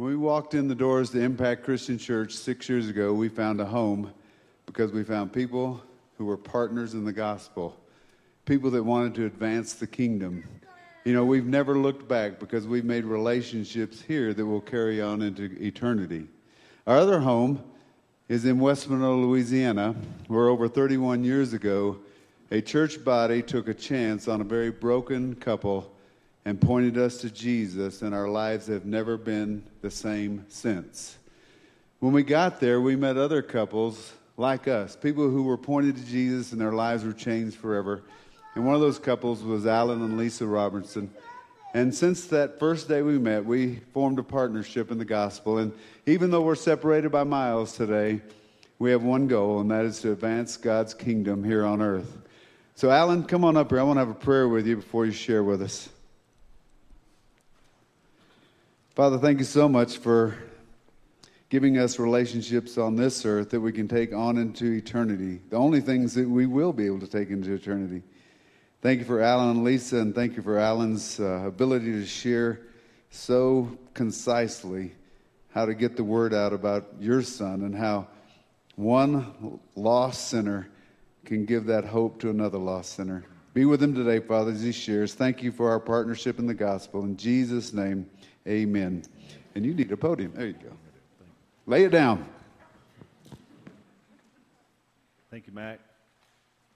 When we walked in the doors to Impact Christian Church six years ago, we found a home because we found people who were partners in the gospel, people that wanted to advance the kingdom. You know, we've never looked back because we've made relationships here that will carry on into eternity. Our other home is in West Monroe, Louisiana, where over 31 years ago, a church body took a chance on a very broken couple and pointed us to Jesus, and our lives have never been the same since. When we got there, we met other couples like us, people who were pointed to Jesus and their lives were changed forever. And one of those couples was Alan and Lisa Robertson. And since that first day we met, we formed a partnership in the gospel. And even though we're separated by miles today, we have one goal, and that is to advance God's kingdom here on earth. So, Alan, come on up here. I want to have a prayer with you before you share with us. Father, thank you so much for giving us relationships on this earth that we can take on into eternity, the only things that we will be able to take into eternity. Thank you for Alan and Lisa, and thank you for Alan's uh, ability to share so concisely how to get the word out about your son and how one lost sinner can give that hope to another lost sinner. Be with him today, Father, as he shares. Thank you for our partnership in the gospel. In Jesus' name, Amen. And you need a podium. There you go. Lay it down. Thank you, Mac.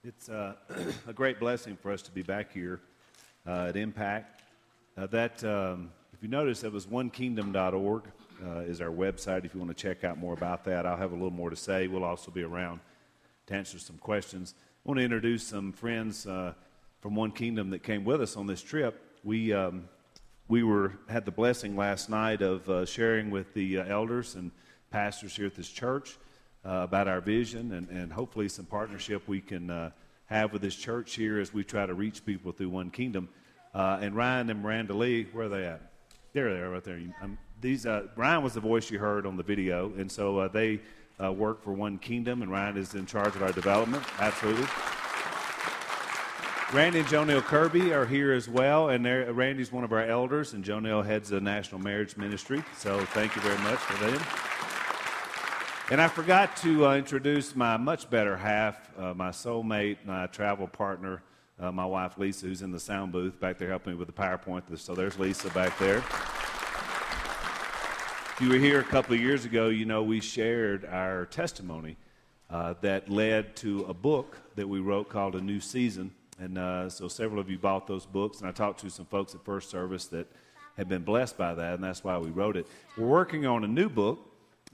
It's uh, a great blessing for us to be back here uh, at Impact. Uh, that, um, if you notice, that was onekingdom.org uh, is our website. If you want to check out more about that, I'll have a little more to say. We'll also be around to answer some questions. I want to introduce some friends uh, from One Kingdom that came with us on this trip. We um, we were had the blessing last night of uh, sharing with the uh, elders and pastors here at this church uh, about our vision and, and hopefully some partnership we can uh, have with this church here as we try to reach people through one kingdom. Uh, and Ryan and Miranda Lee, where are they at? There they are, right there. Um, these uh, Ryan was the voice you heard on the video, and so they work for One Kingdom, and Ryan is in charge of our development. Absolutely. Randy and Jonelle Kirby are here as well, and Randy's one of our elders, and Jonelle heads the National Marriage Ministry. So thank you very much for them. And I forgot to uh, introduce my much better half, uh, my soulmate, my travel partner, uh, my wife Lisa, who's in the sound booth back there helping me with the PowerPoint. So there's Lisa back there. If you were here a couple of years ago, you know we shared our testimony uh, that led to a book that we wrote called A New Season. And uh, so several of you bought those books, and I talked to some folks at First Service that had been blessed by that, and that's why we wrote it. We're working on a new book,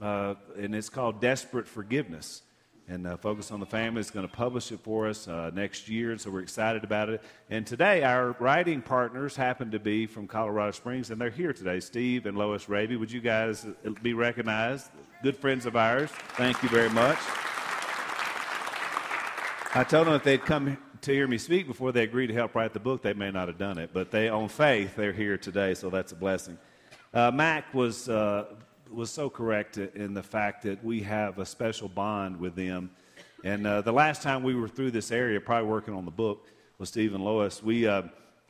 uh, and it's called Desperate Forgiveness. And uh, Focus on the Family is going to publish it for us uh, next year, and so we're excited about it. And today, our writing partners happen to be from Colorado Springs, and they're here today Steve and Lois Rabey. Would you guys uh, be recognized? Good friends of ours. Thank you very much. I told them if they'd come to hear me speak before they agreed to help write the book, they may not have done it. But they, on faith, they're here today, so that's a blessing. Uh, Mac was, uh, was so correct in the fact that we have a special bond with them. And uh, the last time we were through this area, probably working on the book with Steve and Lois, we, uh,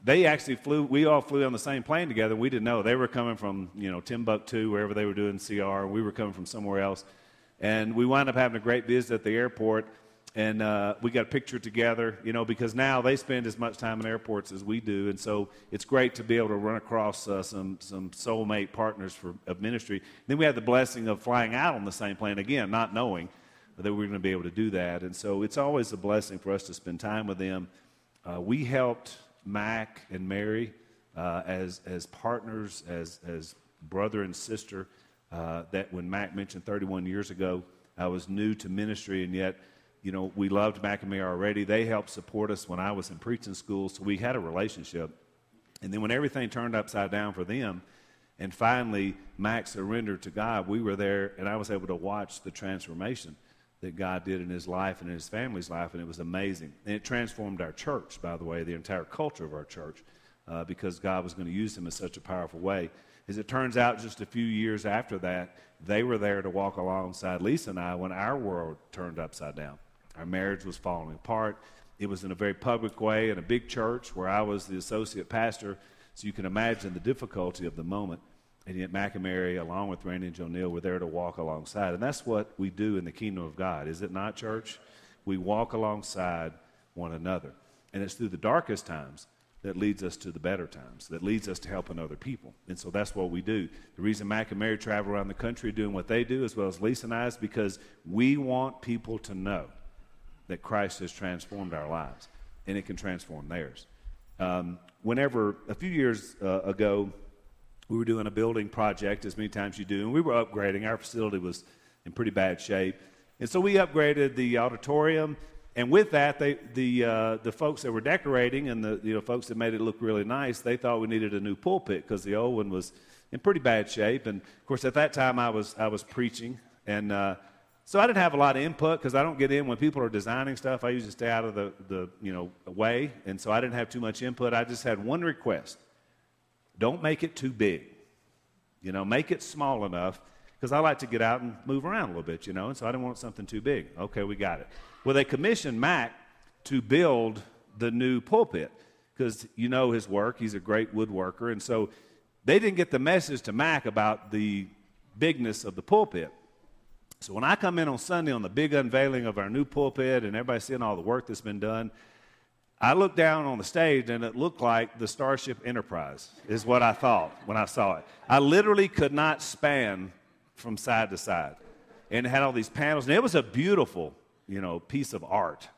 they actually flew, we all flew on the same plane together. We didn't know. They were coming from, you know, Timbuktu, wherever they were doing CR. We were coming from somewhere else. And we wound up having a great visit at the airport and uh, we got a picture together, you know, because now they spend as much time in airports as we do, and so it's great to be able to run across uh, some some soulmate partners for of ministry. then we had the blessing of flying out on the same plane again, not knowing that we were going to be able to do that, and so it's always a blessing for us to spend time with them. Uh, we helped Mac and Mary uh, as as partners, as as brother and sister. Uh, that when Mac mentioned 31 years ago, I was new to ministry, and yet you know, we loved Mac and Mary already. They helped support us when I was in preaching school, so we had a relationship. And then when everything turned upside down for them, and finally Max surrendered to God, we were there, and I was able to watch the transformation that God did in his life and in his family's life, and it was amazing. And it transformed our church, by the way, the entire culture of our church, uh, because God was going to use him in such a powerful way. As it turns out, just a few years after that, they were there to walk alongside Lisa and I when our world turned upside down. Our marriage was falling apart. It was in a very public way in a big church where I was the associate pastor, so you can imagine the difficulty of the moment. And yet, Mary, along with Randy and Jonelle, were there to walk alongside. And that's what we do in the kingdom of God, is it not, church? We walk alongside one another. And it's through the darkest times that leads us to the better times, that leads us to helping other people. And so that's what we do. The reason Mac and Mary travel around the country doing what they do, as well as Lisa and I, is because we want people to know that Christ has transformed our lives, and it can transform theirs. Um, whenever, a few years uh, ago, we were doing a building project, as many times you do, and we were upgrading. Our facility was in pretty bad shape. And so we upgraded the auditorium and with that, they, the, uh, the folks that were decorating and the you know, folks that made it look really nice, they thought we needed a new pulpit because the old one was in pretty bad shape. And of course, at that time, I was, I was preaching. And uh, so I didn't have a lot of input because I don't get in when people are designing stuff. I usually stay out of the, the you know, way. And so I didn't have too much input. I just had one request don't make it too big. You know, make it small enough because I like to get out and move around a little bit, you know, and so I didn't want something too big. Okay, we got it. Well, they commissioned Mac to build the new pulpit because you know his work. He's a great woodworker. And so they didn't get the message to Mac about the bigness of the pulpit. So when I come in on Sunday on the big unveiling of our new pulpit and everybody's seeing all the work that's been done, I looked down on the stage and it looked like the Starship Enterprise, is what I thought when I saw it. I literally could not span from side to side. And it had all these panels, and it was a beautiful you know, piece of art.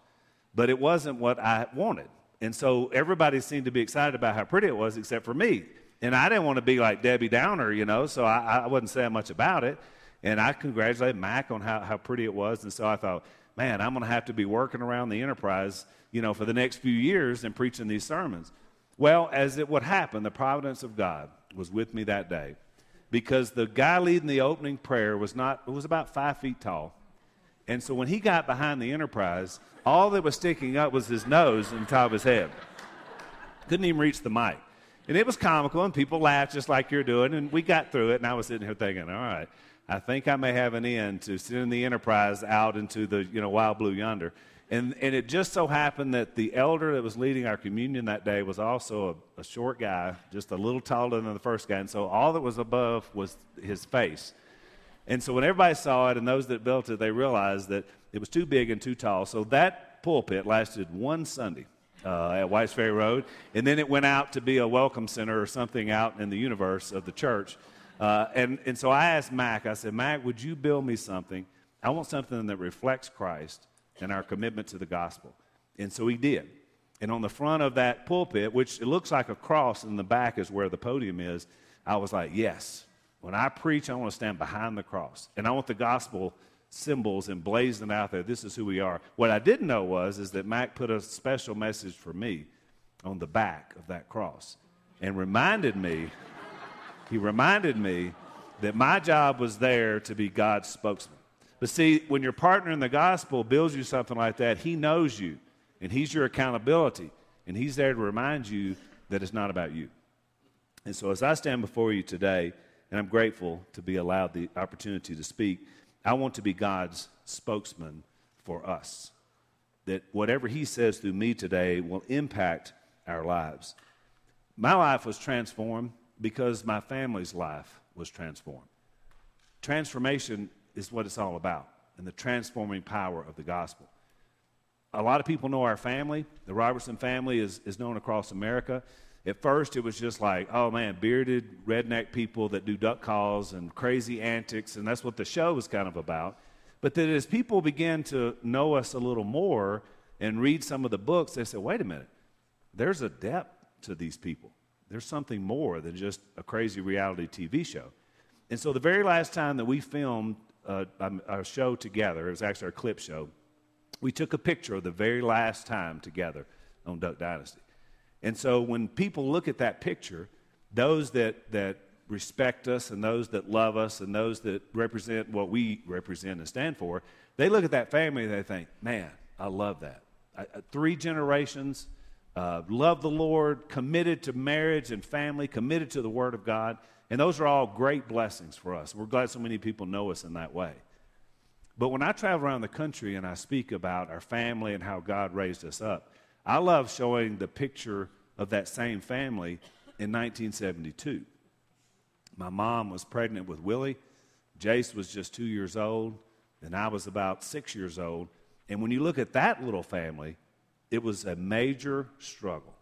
But it wasn't what I wanted. And so everybody seemed to be excited about how pretty it was, except for me. And I didn't want to be like Debbie Downer, you know, so I, I wasn't saying much about it. And I congratulated Mac on how, how pretty it was. And so I thought, man, I'm going to have to be working around the enterprise, you know, for the next few years and preaching these sermons. Well, as it would happen, the providence of God was with me that day because the guy leading the opening prayer was not, it was about five feet tall. And so when he got behind the Enterprise, all that was sticking up was his nose and top of his head. Couldn't even reach the mic. And it was comical, and people laughed just like you're doing, and we got through it. And I was sitting here thinking, all right, I think I may have an end to sending the Enterprise out into the you know wild blue yonder. And, and it just so happened that the elder that was leading our communion that day was also a, a short guy, just a little taller than the first guy. And so all that was above was his face. And so when everybody saw it and those that built it, they realized that it was too big and too tall. So that pulpit lasted one Sunday uh, at Whites Ferry Road. And then it went out to be a welcome center or something out in the universe of the church. Uh, and, and so I asked Mac, I said, Mac, would you build me something? I want something that reflects Christ and our commitment to the gospel. And so he did. And on the front of that pulpit, which it looks like a cross, in the back is where the podium is, I was like, yes, when I preach, I want to stand behind the cross. And I want the gospel symbols emblazoned out there. This is who we are. What I didn't know was is that Mac put a special message for me on the back of that cross and reminded me, he reminded me that my job was there to be God's spokesman. But see, when your partner in the gospel builds you something like that, he knows you and he's your accountability and he's there to remind you that it's not about you. And so as I stand before you today, and I'm grateful to be allowed the opportunity to speak. I want to be God's spokesman for us. That whatever He says through me today will impact our lives. My life was transformed because my family's life was transformed. Transformation is what it's all about, and the transforming power of the gospel. A lot of people know our family. The Robertson family is, is known across America. At first, it was just like, oh man, bearded redneck people that do duck calls and crazy antics, and that's what the show was kind of about. But then as people began to know us a little more and read some of the books, they said, wait a minute, there's a depth to these people. There's something more than just a crazy reality TV show. And so the very last time that we filmed uh, our show together, it was actually our clip show, we took a picture of the very last time together on Duck Dynasty. And so when people look at that picture, those that, that respect us and those that love us and those that represent what we represent and stand for, they look at that family and they think, man, I love that. I, three generations, uh, love the Lord, committed to marriage and family, committed to the Word of God. And those are all great blessings for us. We're glad so many people know us in that way. But when I travel around the country and I speak about our family and how God raised us up, I love showing the picture of that same family in 1972. My mom was pregnant with Willie. Jace was just two years old, and I was about six years old. And when you look at that little family, it was a major struggle.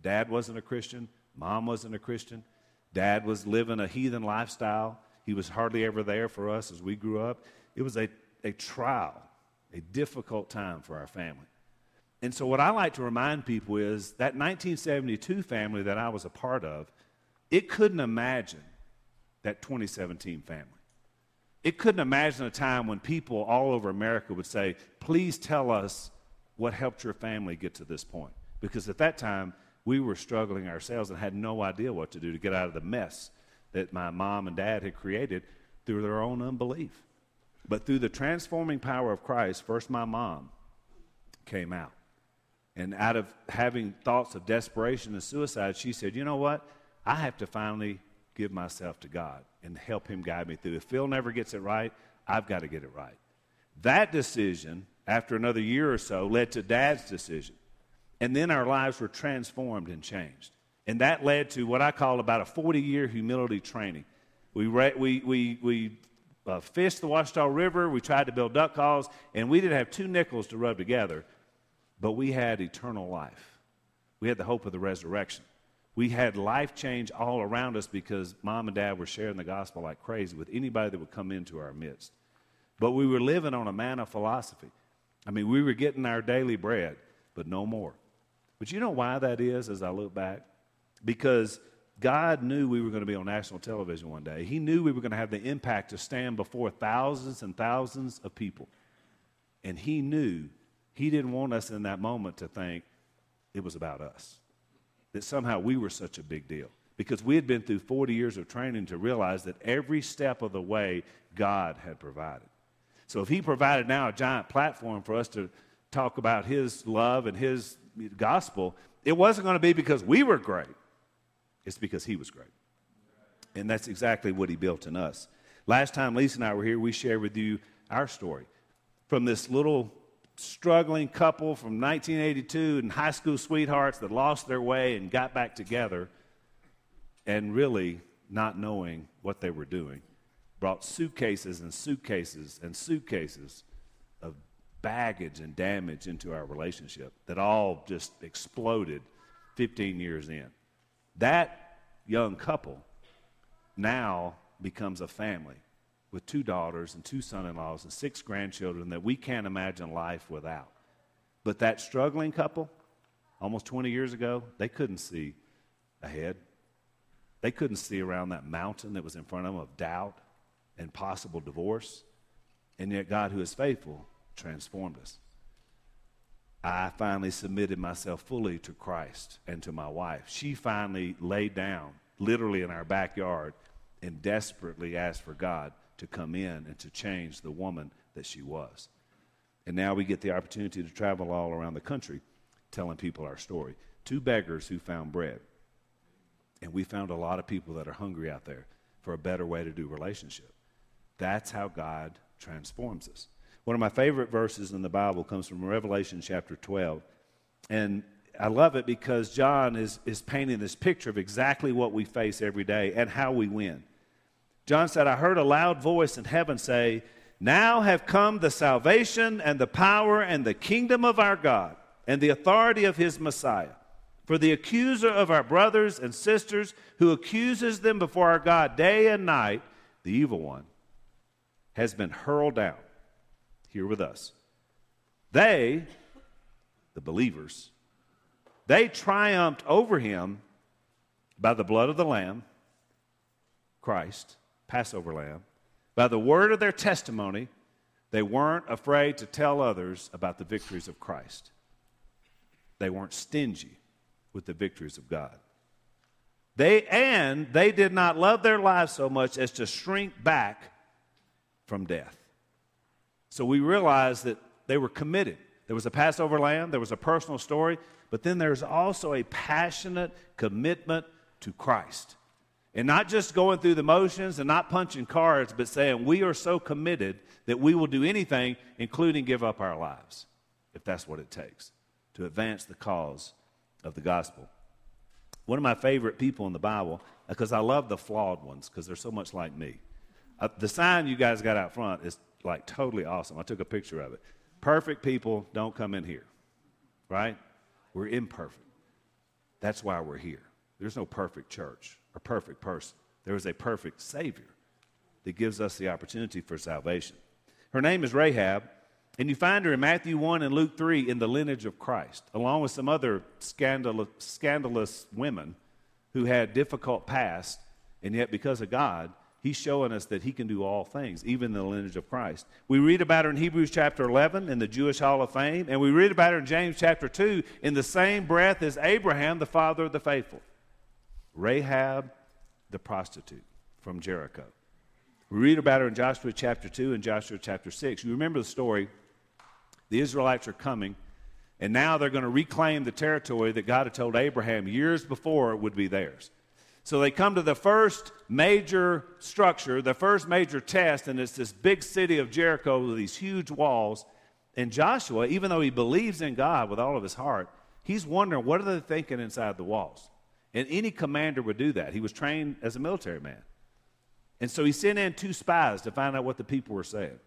Dad wasn't a Christian, mom wasn't a Christian. Dad was living a heathen lifestyle. He was hardly ever there for us as we grew up. It was a, a trial, a difficult time for our family. And so, what I like to remind people is that 1972 family that I was a part of, it couldn't imagine that 2017 family. It couldn't imagine a time when people all over America would say, Please tell us what helped your family get to this point. Because at that time, we were struggling ourselves and had no idea what to do to get out of the mess that my mom and dad had created through their own unbelief. But through the transforming power of Christ, first my mom came out. And out of having thoughts of desperation and suicide, she said, You know what? I have to finally give myself to God and help Him guide me through. If Phil never gets it right, I've got to get it right. That decision, after another year or so, led to Dad's decision. And then our lives were transformed and changed. And that led to what I call about a 40 year humility training. We, re- we, we, we uh, fished the Ouachita River, we tried to build duck calls, and we didn't have two nickels to rub together, but we had eternal life. We had the hope of the resurrection. We had life change all around us because mom and dad were sharing the gospel like crazy with anybody that would come into our midst. But we were living on a manna philosophy. I mean, we were getting our daily bread, but no more. But you know why that is as I look back? Because God knew we were going to be on national television one day. He knew we were going to have the impact to stand before thousands and thousands of people. And He knew He didn't want us in that moment to think it was about us, that somehow we were such a big deal. Because we had been through 40 years of training to realize that every step of the way God had provided. So if He provided now a giant platform for us to talk about His love and His gospel, it wasn't going to be because we were great it's because he was great. And that's exactly what he built in us. Last time Lisa and I were here, we shared with you our story from this little struggling couple from 1982 and high school sweethearts that lost their way and got back together and really not knowing what they were doing brought suitcases and suitcases and suitcases of baggage and damage into our relationship that all just exploded 15 years in. That young couple now becomes a family with two daughters and two son in laws and six grandchildren that we can't imagine life without. But that struggling couple, almost 20 years ago, they couldn't see ahead. They couldn't see around that mountain that was in front of them of doubt and possible divorce. And yet, God, who is faithful, transformed us. I finally submitted myself fully to Christ and to my wife. She finally laid down, literally in our backyard, and desperately asked for God to come in and to change the woman that she was. And now we get the opportunity to travel all around the country telling people our story. Two beggars who found bread. And we found a lot of people that are hungry out there for a better way to do relationship. That's how God transforms us. One of my favorite verses in the Bible comes from Revelation chapter 12. And I love it because John is, is painting this picture of exactly what we face every day and how we win. John said, I heard a loud voice in heaven say, Now have come the salvation and the power and the kingdom of our God and the authority of his Messiah. For the accuser of our brothers and sisters, who accuses them before our God day and night, the evil one, has been hurled down here with us. They, the believers, they triumphed over him by the blood of the Lamb, Christ, Passover Lamb, by the word of their testimony. They weren't afraid to tell others about the victories of Christ. They weren't stingy with the victories of God. They and they did not love their lives so much as to shrink back from death. So we realized that they were committed. There was a Passover lamb, there was a personal story, but then there's also a passionate commitment to Christ. And not just going through the motions and not punching cards, but saying, We are so committed that we will do anything, including give up our lives, if that's what it takes, to advance the cause of the gospel. One of my favorite people in the Bible, because I love the flawed ones because they're so much like me. Uh, the sign you guys got out front is like totally awesome. I took a picture of it. Perfect people don't come in here, right? We're imperfect. That's why we're here. There's no perfect church or perfect person. There is a perfect Savior that gives us the opportunity for salvation. Her name is Rahab, and you find her in Matthew 1 and Luke 3 in the lineage of Christ, along with some other scandalous, scandalous women who had difficult past, and yet because of God, He's showing us that He can do all things, even the lineage of Christ. We read about her in Hebrews chapter 11 in the Jewish Hall of Fame, and we read about her in James chapter 2 in the same breath as Abraham, the father of the faithful. Rahab, the prostitute from Jericho. We read about her in Joshua chapter 2 and Joshua chapter 6. You remember the story. The Israelites are coming, and now they're going to reclaim the territory that God had told Abraham years before would be theirs. So they come to the first major structure, the first major test, and it's this big city of Jericho with these huge walls. And Joshua, even though he believes in God with all of his heart, he's wondering what are they thinking inside the walls? And any commander would do that. He was trained as a military man. And so he sent in two spies to find out what the people were saying.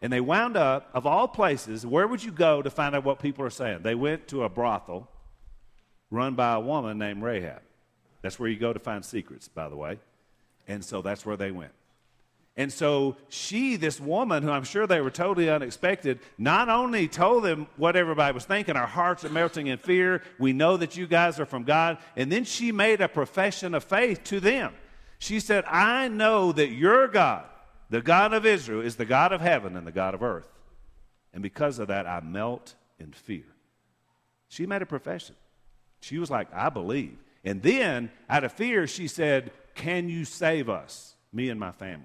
And they wound up, of all places, where would you go to find out what people are saying? They went to a brothel run by a woman named Rahab. That's where you go to find secrets, by the way. And so that's where they went. And so she, this woman, who I'm sure they were totally unexpected, not only told them what everybody was thinking, our hearts are melting in fear, we know that you guys are from God, and then she made a profession of faith to them. She said, I know that your God, the God of Israel, is the God of heaven and the God of earth. And because of that, I melt in fear. She made a profession. She was like, I believe. And then, out of fear, she said, Can you save us, me and my family?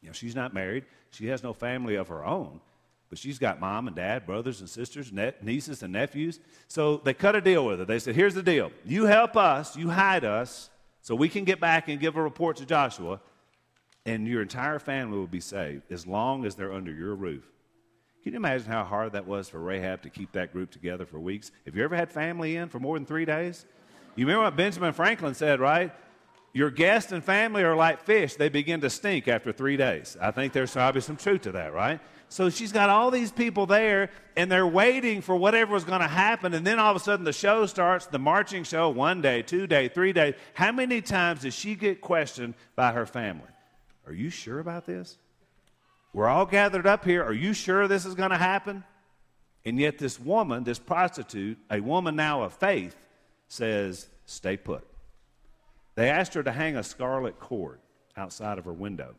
You know, she's not married, she has no family of her own, but she's got mom and dad, brothers and sisters, nieces and nephews. So they cut a deal with her. They said, Here's the deal you help us, you hide us, so we can get back and give a report to Joshua, and your entire family will be saved as long as they're under your roof. Can you imagine how hard that was for Rahab to keep that group together for weeks? Have you ever had family in for more than three days? You remember what Benjamin Franklin said, right? Your guests and family are like fish. They begin to stink after three days. I think there's probably some truth to that, right? So she's got all these people there, and they're waiting for whatever was going to happen. And then all of a sudden, the show starts the marching show one day, two day, three days. How many times does she get questioned by her family? Are you sure about this? We're all gathered up here. Are you sure this is going to happen? And yet, this woman, this prostitute, a woman now of faith, says, Stay put. They asked her to hang a scarlet cord outside of her window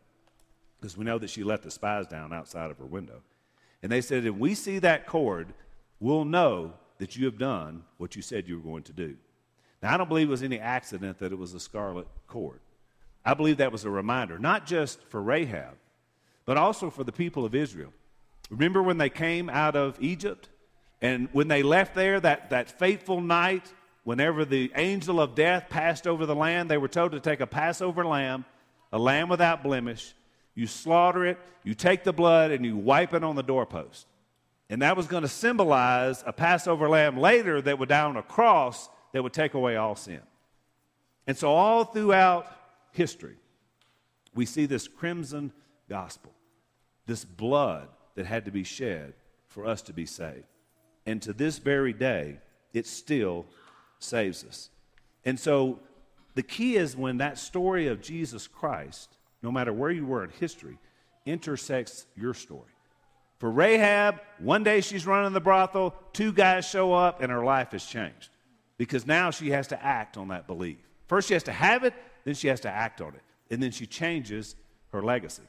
because we know that she let the spies down outside of her window. And they said, If we see that cord, we'll know that you have done what you said you were going to do. Now, I don't believe it was any accident that it was a scarlet cord. I believe that was a reminder, not just for Rahab, but also for the people of Israel. Remember when they came out of Egypt? And when they left there, that, that fateful night, whenever the angel of death passed over the land, they were told to take a Passover lamb, a lamb without blemish. You slaughter it, you take the blood, and you wipe it on the doorpost. And that was going to symbolize a Passover lamb later that would die on a cross that would take away all sin. And so, all throughout history, we see this crimson gospel, this blood that had to be shed for us to be saved. And to this very day, it still saves us. And so the key is when that story of Jesus Christ, no matter where you were in history, intersects your story. For Rahab, one day she's running the brothel, two guys show up, and her life has changed because now she has to act on that belief. First, she has to have it, then she has to act on it, and then she changes her legacy.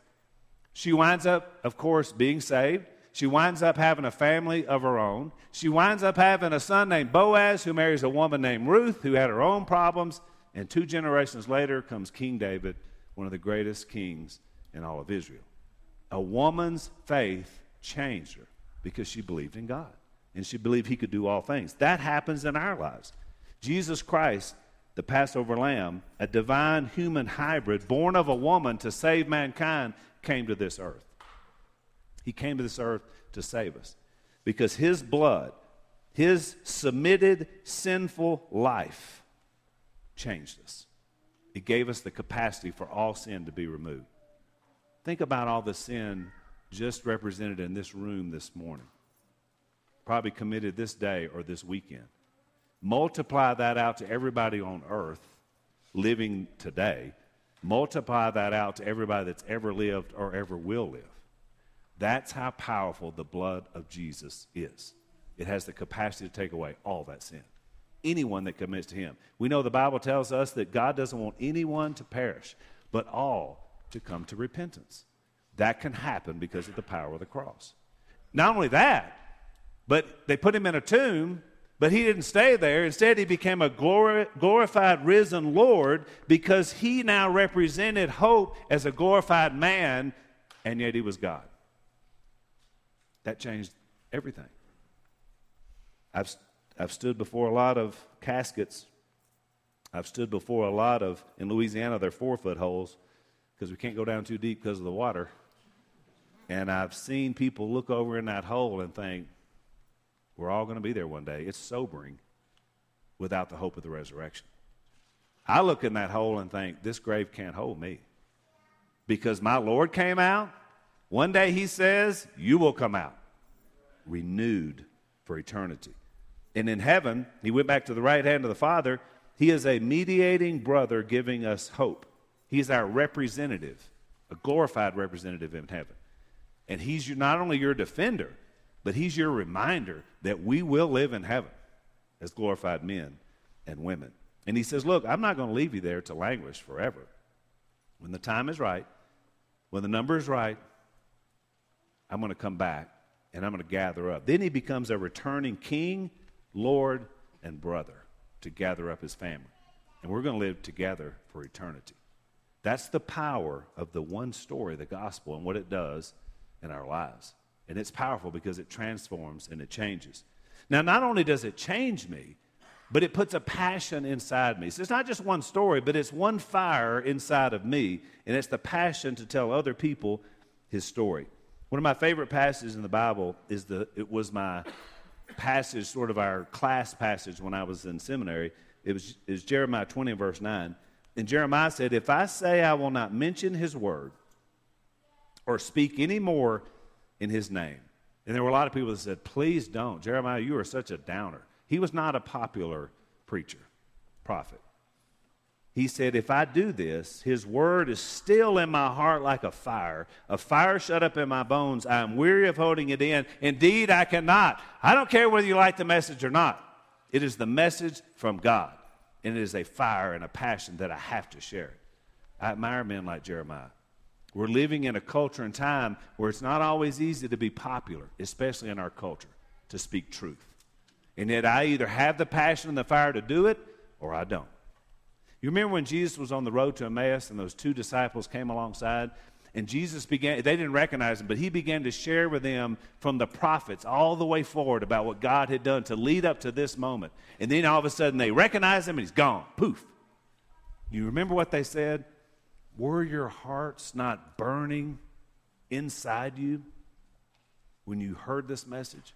She winds up, of course, being saved. She winds up having a family of her own. She winds up having a son named Boaz who marries a woman named Ruth who had her own problems. And two generations later comes King David, one of the greatest kings in all of Israel. A woman's faith changed her because she believed in God and she believed he could do all things. That happens in our lives. Jesus Christ, the Passover lamb, a divine human hybrid born of a woman to save mankind, came to this earth. He came to this earth to save us because his blood, his submitted sinful life changed us. it gave us the capacity for all sin to be removed. Think about all the sin just represented in this room this morning, probably committed this day or this weekend. Multiply that out to everybody on earth living today. Multiply that out to everybody that's ever lived or ever will live. That's how powerful the blood of Jesus is. It has the capacity to take away all that sin. Anyone that commits to Him. We know the Bible tells us that God doesn't want anyone to perish, but all to come to repentance. That can happen because of the power of the cross. Not only that, but they put him in a tomb, but he didn't stay there. Instead, he became a glori- glorified, risen Lord because he now represented hope as a glorified man, and yet he was God. That changed everything. I've, I've stood before a lot of caskets. I've stood before a lot of, in Louisiana, they're four foot holes because we can't go down too deep because of the water. And I've seen people look over in that hole and think, we're all going to be there one day. It's sobering without the hope of the resurrection. I look in that hole and think, this grave can't hold me. Because my Lord came out. One day he says, You will come out, renewed for eternity. And in heaven, he went back to the right hand of the Father. He is a mediating brother giving us hope. He is our representative, a glorified representative in heaven. And he's not only your defender, but he's your reminder that we will live in heaven as glorified men and women. And he says, Look, I'm not going to leave you there to languish forever. When the time is right, when the number is right, I'm going to come back and I'm going to gather up. Then he becomes a returning king, Lord, and brother to gather up his family. And we're going to live together for eternity. That's the power of the one story, the gospel, and what it does in our lives. And it's powerful because it transforms and it changes. Now, not only does it change me, but it puts a passion inside me. So it's not just one story, but it's one fire inside of me, and it's the passion to tell other people his story. One of my favorite passages in the Bible is the it was my passage, sort of our class passage when I was in seminary. It was is Jeremiah 20 verse 9. And Jeremiah said, If I say I will not mention his word, or speak any more in his name. And there were a lot of people that said, Please don't. Jeremiah, you are such a downer. He was not a popular preacher, prophet. He said, If I do this, his word is still in my heart like a fire, a fire shut up in my bones. I am weary of holding it in. Indeed, I cannot. I don't care whether you like the message or not. It is the message from God, and it is a fire and a passion that I have to share. I admire men like Jeremiah. We're living in a culture and time where it's not always easy to be popular, especially in our culture, to speak truth. And yet I either have the passion and the fire to do it or I don't. You remember when Jesus was on the road to Emmaus and those two disciples came alongside? And Jesus began, they didn't recognize him, but he began to share with them from the prophets all the way forward about what God had done to lead up to this moment. And then all of a sudden they recognize him and he's gone. Poof. You remember what they said? Were your hearts not burning inside you when you heard this message?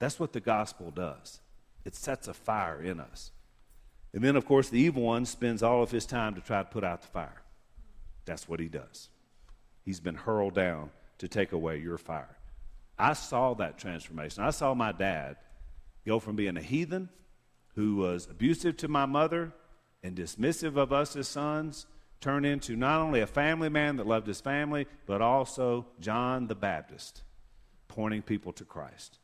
That's what the gospel does. It sets a fire in us. And then, of course, the evil one spends all of his time to try to put out the fire. That's what he does. He's been hurled down to take away your fire. I saw that transformation. I saw my dad go from being a heathen who was abusive to my mother and dismissive of us as sons turn into not only a family man that loved his family, but also John the Baptist, pointing people to Christ.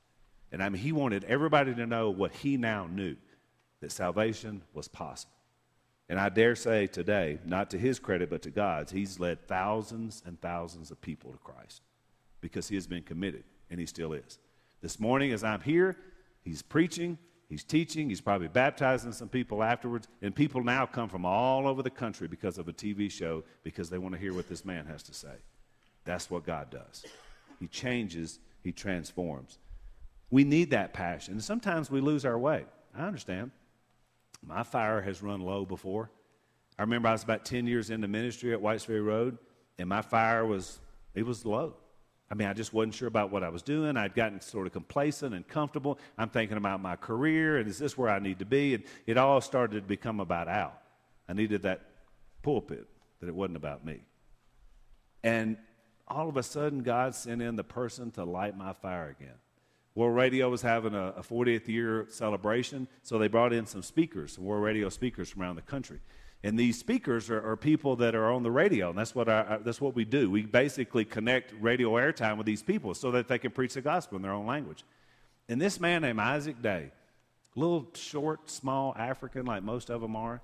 And I mean, he wanted everybody to know what he now knew that salvation was possible. And I dare say today, not to his credit, but to God's, he's led thousands and thousands of people to Christ because he has been committed, and he still is. This morning, as I'm here, he's preaching, He's teaching, he's probably baptizing some people afterwards, and people now come from all over the country because of a TV show because they want to hear what this man has to say. That's what God does. He changes, he transforms. We need that passion. And sometimes we lose our way. I understand. My fire has run low before. I remember I was about 10 years into ministry at Whites Ferry Road, and my fire was, it was low. I mean, I just wasn't sure about what I was doing. I'd gotten sort of complacent and comfortable. I'm thinking about my career and is this where I need to be? And it all started to become about Al. I needed that pulpit that it wasn't about me. And all of a sudden, God sent in the person to light my fire again. World Radio was having a, a 40th year celebration, so they brought in some speakers, some World Radio speakers from around the country. And these speakers are, are people that are on the radio, and that's what, that's what we do. We basically connect radio airtime with these people so that they can preach the gospel in their own language. And this man named Isaac Day, little short, small African like most of them are,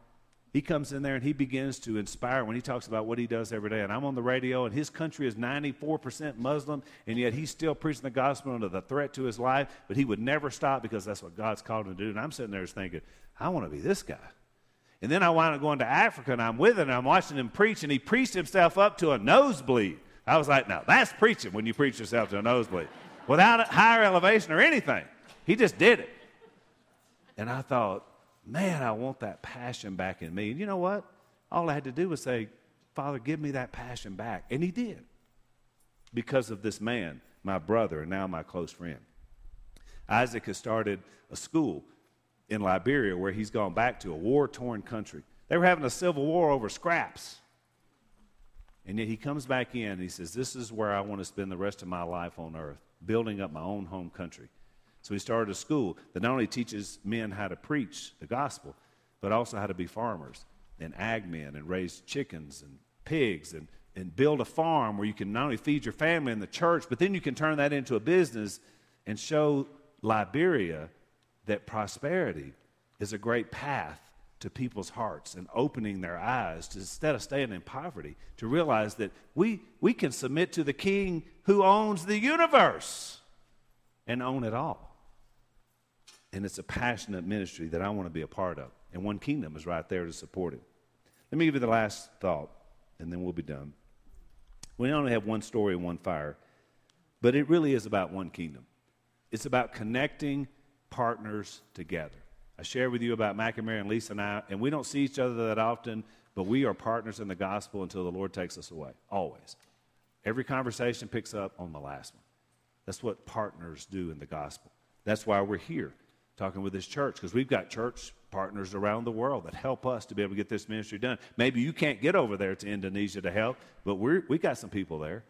he comes in there and he begins to inspire when he talks about what he does every day. And I'm on the radio, and his country is 94% Muslim, and yet he's still preaching the gospel under the threat to his life, but he would never stop because that's what God's called him to do. And I'm sitting there thinking, I want to be this guy. And then I wound up going to Africa, and I'm with him, and I'm watching him preach, and he preached himself up to a nosebleed. I was like, now that's preaching when you preach yourself to a nosebleed without a higher elevation or anything. He just did it. And I thought, man, I want that passion back in me. And you know what? All I had to do was say, Father, give me that passion back. And he did because of this man, my brother, and now my close friend. Isaac has started a school in Liberia where he's gone back to a war torn country. They were having a civil war over scraps. And yet he comes back in and he says, This is where I want to spend the rest of my life on earth, building up my own home country. So he started a school that not only teaches men how to preach the gospel, but also how to be farmers and ag men and raise chickens and pigs and, and build a farm where you can not only feed your family and the church, but then you can turn that into a business and show Liberia that prosperity is a great path to people's hearts and opening their eyes to, instead of staying in poverty to realize that we, we can submit to the king who owns the universe and own it all. And it's a passionate ministry that I want to be a part of. And One Kingdom is right there to support it. Let me give you the last thought, and then we'll be done. We only have one story and one fire, but it really is about one kingdom. It's about connecting partners together. I shared with you about Mac and Mary and Lisa and I, and we don't see each other that often, but we are partners in the gospel until the Lord takes us away, always. Every conversation picks up on the last one. That's what partners do in the gospel. That's why we're here talking with this church because we've got church partners around the world that help us to be able to get this ministry done. Maybe you can't get over there to Indonesia to help, but we're, we got some people there.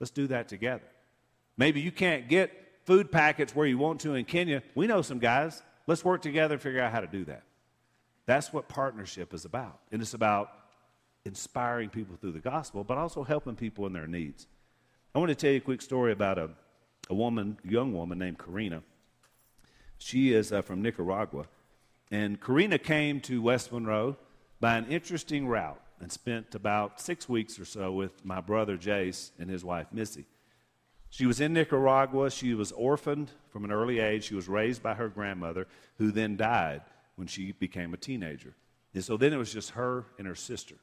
Let's do that together. Maybe you can't get food packets where you want to in Kenya. We know some guys. Let's work together and figure out how to do that. That's what partnership is about. And it's about inspiring people through the gospel, but also helping people in their needs. I want to tell you a quick story about a, a woman, young woman named Karina. She is uh, from Nicaragua. And Karina came to West Monroe by an interesting route and spent about six weeks or so with my brother Jace and his wife Missy. She was in Nicaragua. She was orphaned from an early age. She was raised by her grandmother, who then died when she became a teenager. And so then it was just her and her sister.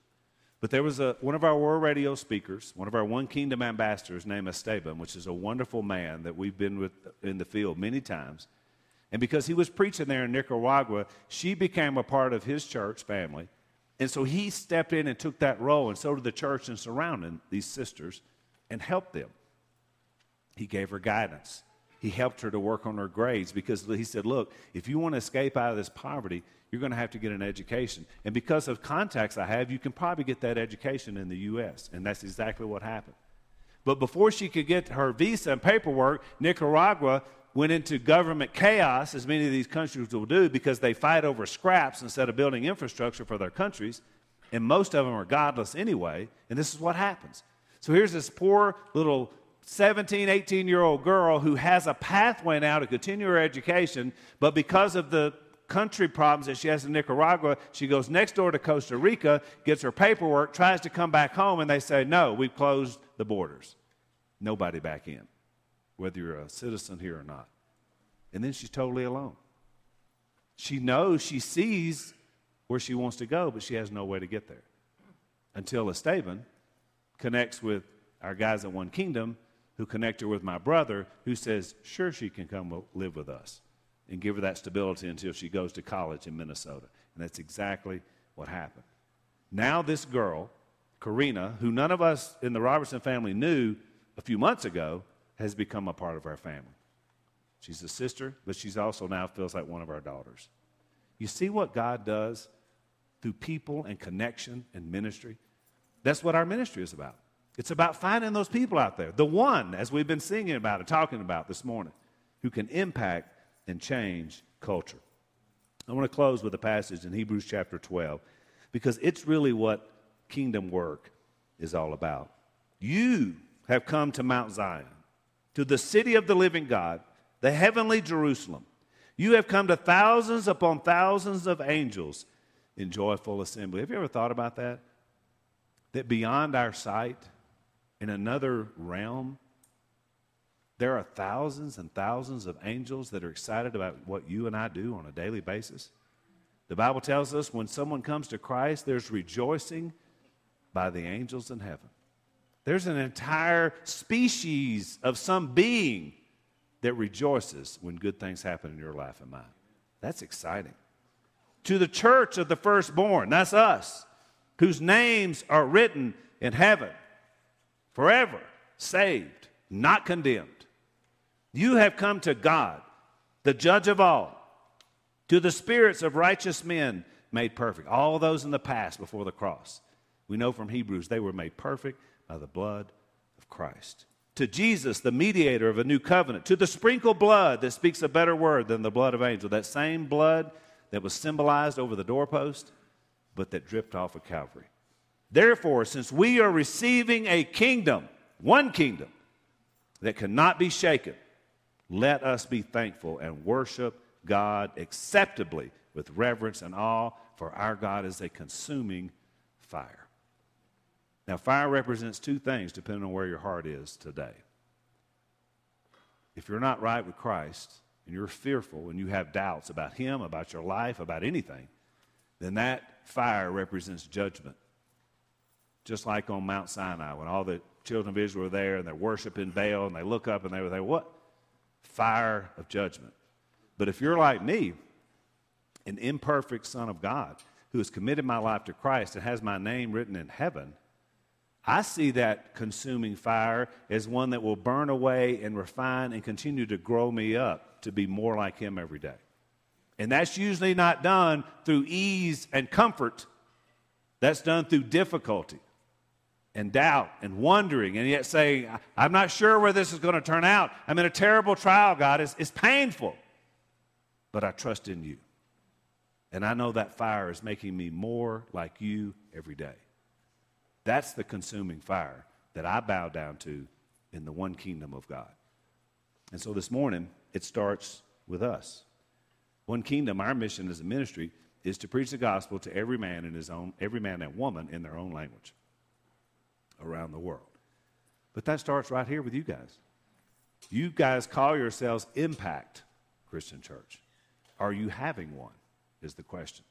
But there was a, one of our World Radio speakers, one of our One Kingdom ambassadors named Esteban, which is a wonderful man that we've been with in the field many times. And because he was preaching there in Nicaragua, she became a part of his church family. And so he stepped in and took that role, and so did the church and surrounding these sisters and helped them. He gave her guidance. He helped her to work on her grades because he said, Look, if you want to escape out of this poverty, you're going to have to get an education. And because of contacts I have, you can probably get that education in the U.S. And that's exactly what happened. But before she could get her visa and paperwork, Nicaragua went into government chaos, as many of these countries will do, because they fight over scraps instead of building infrastructure for their countries. And most of them are godless anyway. And this is what happens. So here's this poor little 17, 18 year old girl who has a pathway now to continue her education, but because of the country problems that she has in Nicaragua, she goes next door to Costa Rica, gets her paperwork, tries to come back home, and they say, No, we've closed the borders. Nobody back in whether you're a citizen here or not. And then she's totally alone. She knows, she sees where she wants to go, but she has no way to get there. Until Esteban connects with our guys at One Kingdom, who connect her with my brother, who says, sure, she can come live with us and give her that stability until she goes to college in Minnesota. And that's exactly what happened. Now, this girl, Karina, who none of us in the Robertson family knew a few months ago, has become a part of our family. She's a sister, but she's also now feels like one of our daughters. You see what God does through people and connection and ministry. That's what our ministry is about. It's about finding those people out there, the one, as we've been singing about and talking about this morning, who can impact and change culture. I want to close with a passage in Hebrews chapter 12 because it's really what kingdom work is all about. You have come to Mount Zion, to the city of the living God, the heavenly Jerusalem. You have come to thousands upon thousands of angels in joyful assembly. Have you ever thought about that? That beyond our sight, in another realm, there are thousands and thousands of angels that are excited about what you and I do on a daily basis. The Bible tells us when someone comes to Christ, there's rejoicing by the angels in heaven. There's an entire species of some being that rejoices when good things happen in your life and mine. That's exciting. To the church of the firstborn, that's us, whose names are written in heaven, forever saved, not condemned. You have come to God, the judge of all, to the spirits of righteous men made perfect, all those in the past before the cross. We know from Hebrews they were made perfect by the blood of Christ. To Jesus, the mediator of a new covenant, to the sprinkled blood that speaks a better word than the blood of Abel, that same blood that was symbolized over the doorpost, but that dripped off of Calvary. Therefore, since we are receiving a kingdom, one kingdom, that cannot be shaken, let us be thankful and worship God acceptably with reverence and awe, for our God is a consuming fire. Now, fire represents two things depending on where your heart is today. If you're not right with Christ and you're fearful and you have doubts about Him, about your life, about anything, then that fire represents judgment. Just like on Mount Sinai, when all the children of Israel were there and they're worshiping Baal and they look up and they were there, what? Fire of judgment. But if you're like me, an imperfect son of God who has committed my life to Christ and has my name written in heaven, I see that consuming fire as one that will burn away and refine and continue to grow me up to be more like Him every day. And that's usually not done through ease and comfort, that's done through difficulty and doubt and wondering, and yet saying, I'm not sure where this is going to turn out. I'm in a terrible trial, God. It's, it's painful, but I trust in you. And I know that fire is making me more like you every day. That's the consuming fire that I bow down to in the one kingdom of God. And so this morning, it starts with us. One kingdom, our mission as a ministry is to preach the gospel to every man in his own, every man and woman in their own language around the world. But that starts right here with you guys. You guys call yourselves Impact Christian Church. Are you having one? Is the question.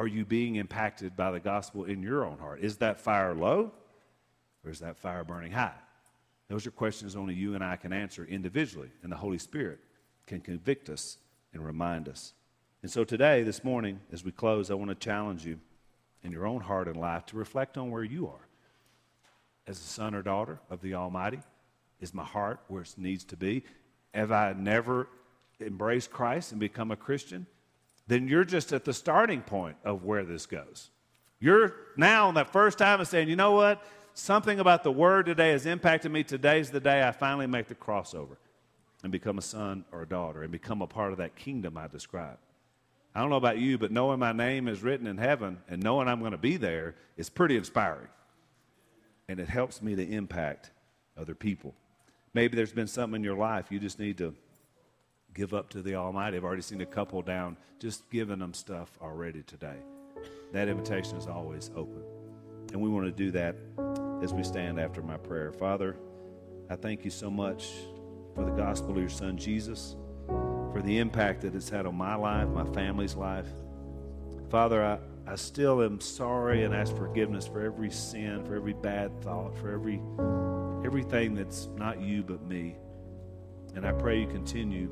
Are you being impacted by the gospel in your own heart? Is that fire low or is that fire burning high? Those are questions only you and I can answer individually, and the Holy Spirit can convict us and remind us. And so today, this morning, as we close, I want to challenge you in your own heart and life to reflect on where you are. As a son or daughter of the Almighty, is my heart where it needs to be? Have I never embraced Christ and become a Christian? Then you're just at the starting point of where this goes. You're now on that first time and saying, you know what? Something about the word today has impacted me. Today's the day I finally make the crossover and become a son or a daughter and become a part of that kingdom I described. I don't know about you, but knowing my name is written in heaven and knowing I'm going to be there is pretty inspiring. And it helps me to impact other people. Maybe there's been something in your life you just need to give up to the Almighty. I've already seen a couple down just giving them stuff already today. That invitation is always open. And we want to do that as we stand after my prayer. Father, I thank you so much for the gospel of your son Jesus, for the impact that it's had on my life, my family's life. Father, I, I still am sorry and ask forgiveness for every sin, for every bad thought, for every everything that's not you but me. And I pray you continue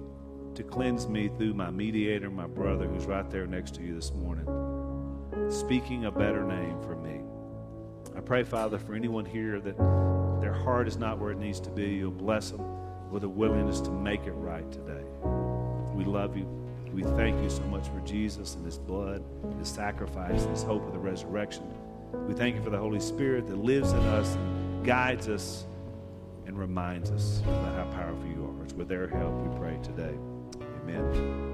to cleanse me through my mediator, my brother, who's right there next to you this morning, speaking a better name for me. I pray, Father, for anyone here that their heart is not where it needs to be, you'll bless them with a willingness to make it right today. We love you. We thank you so much for Jesus and his blood, his sacrifice, his hope of the resurrection. We thank you for the Holy Spirit that lives in us and guides us and reminds us about how powerful you are. It's with their help we pray today. Amen.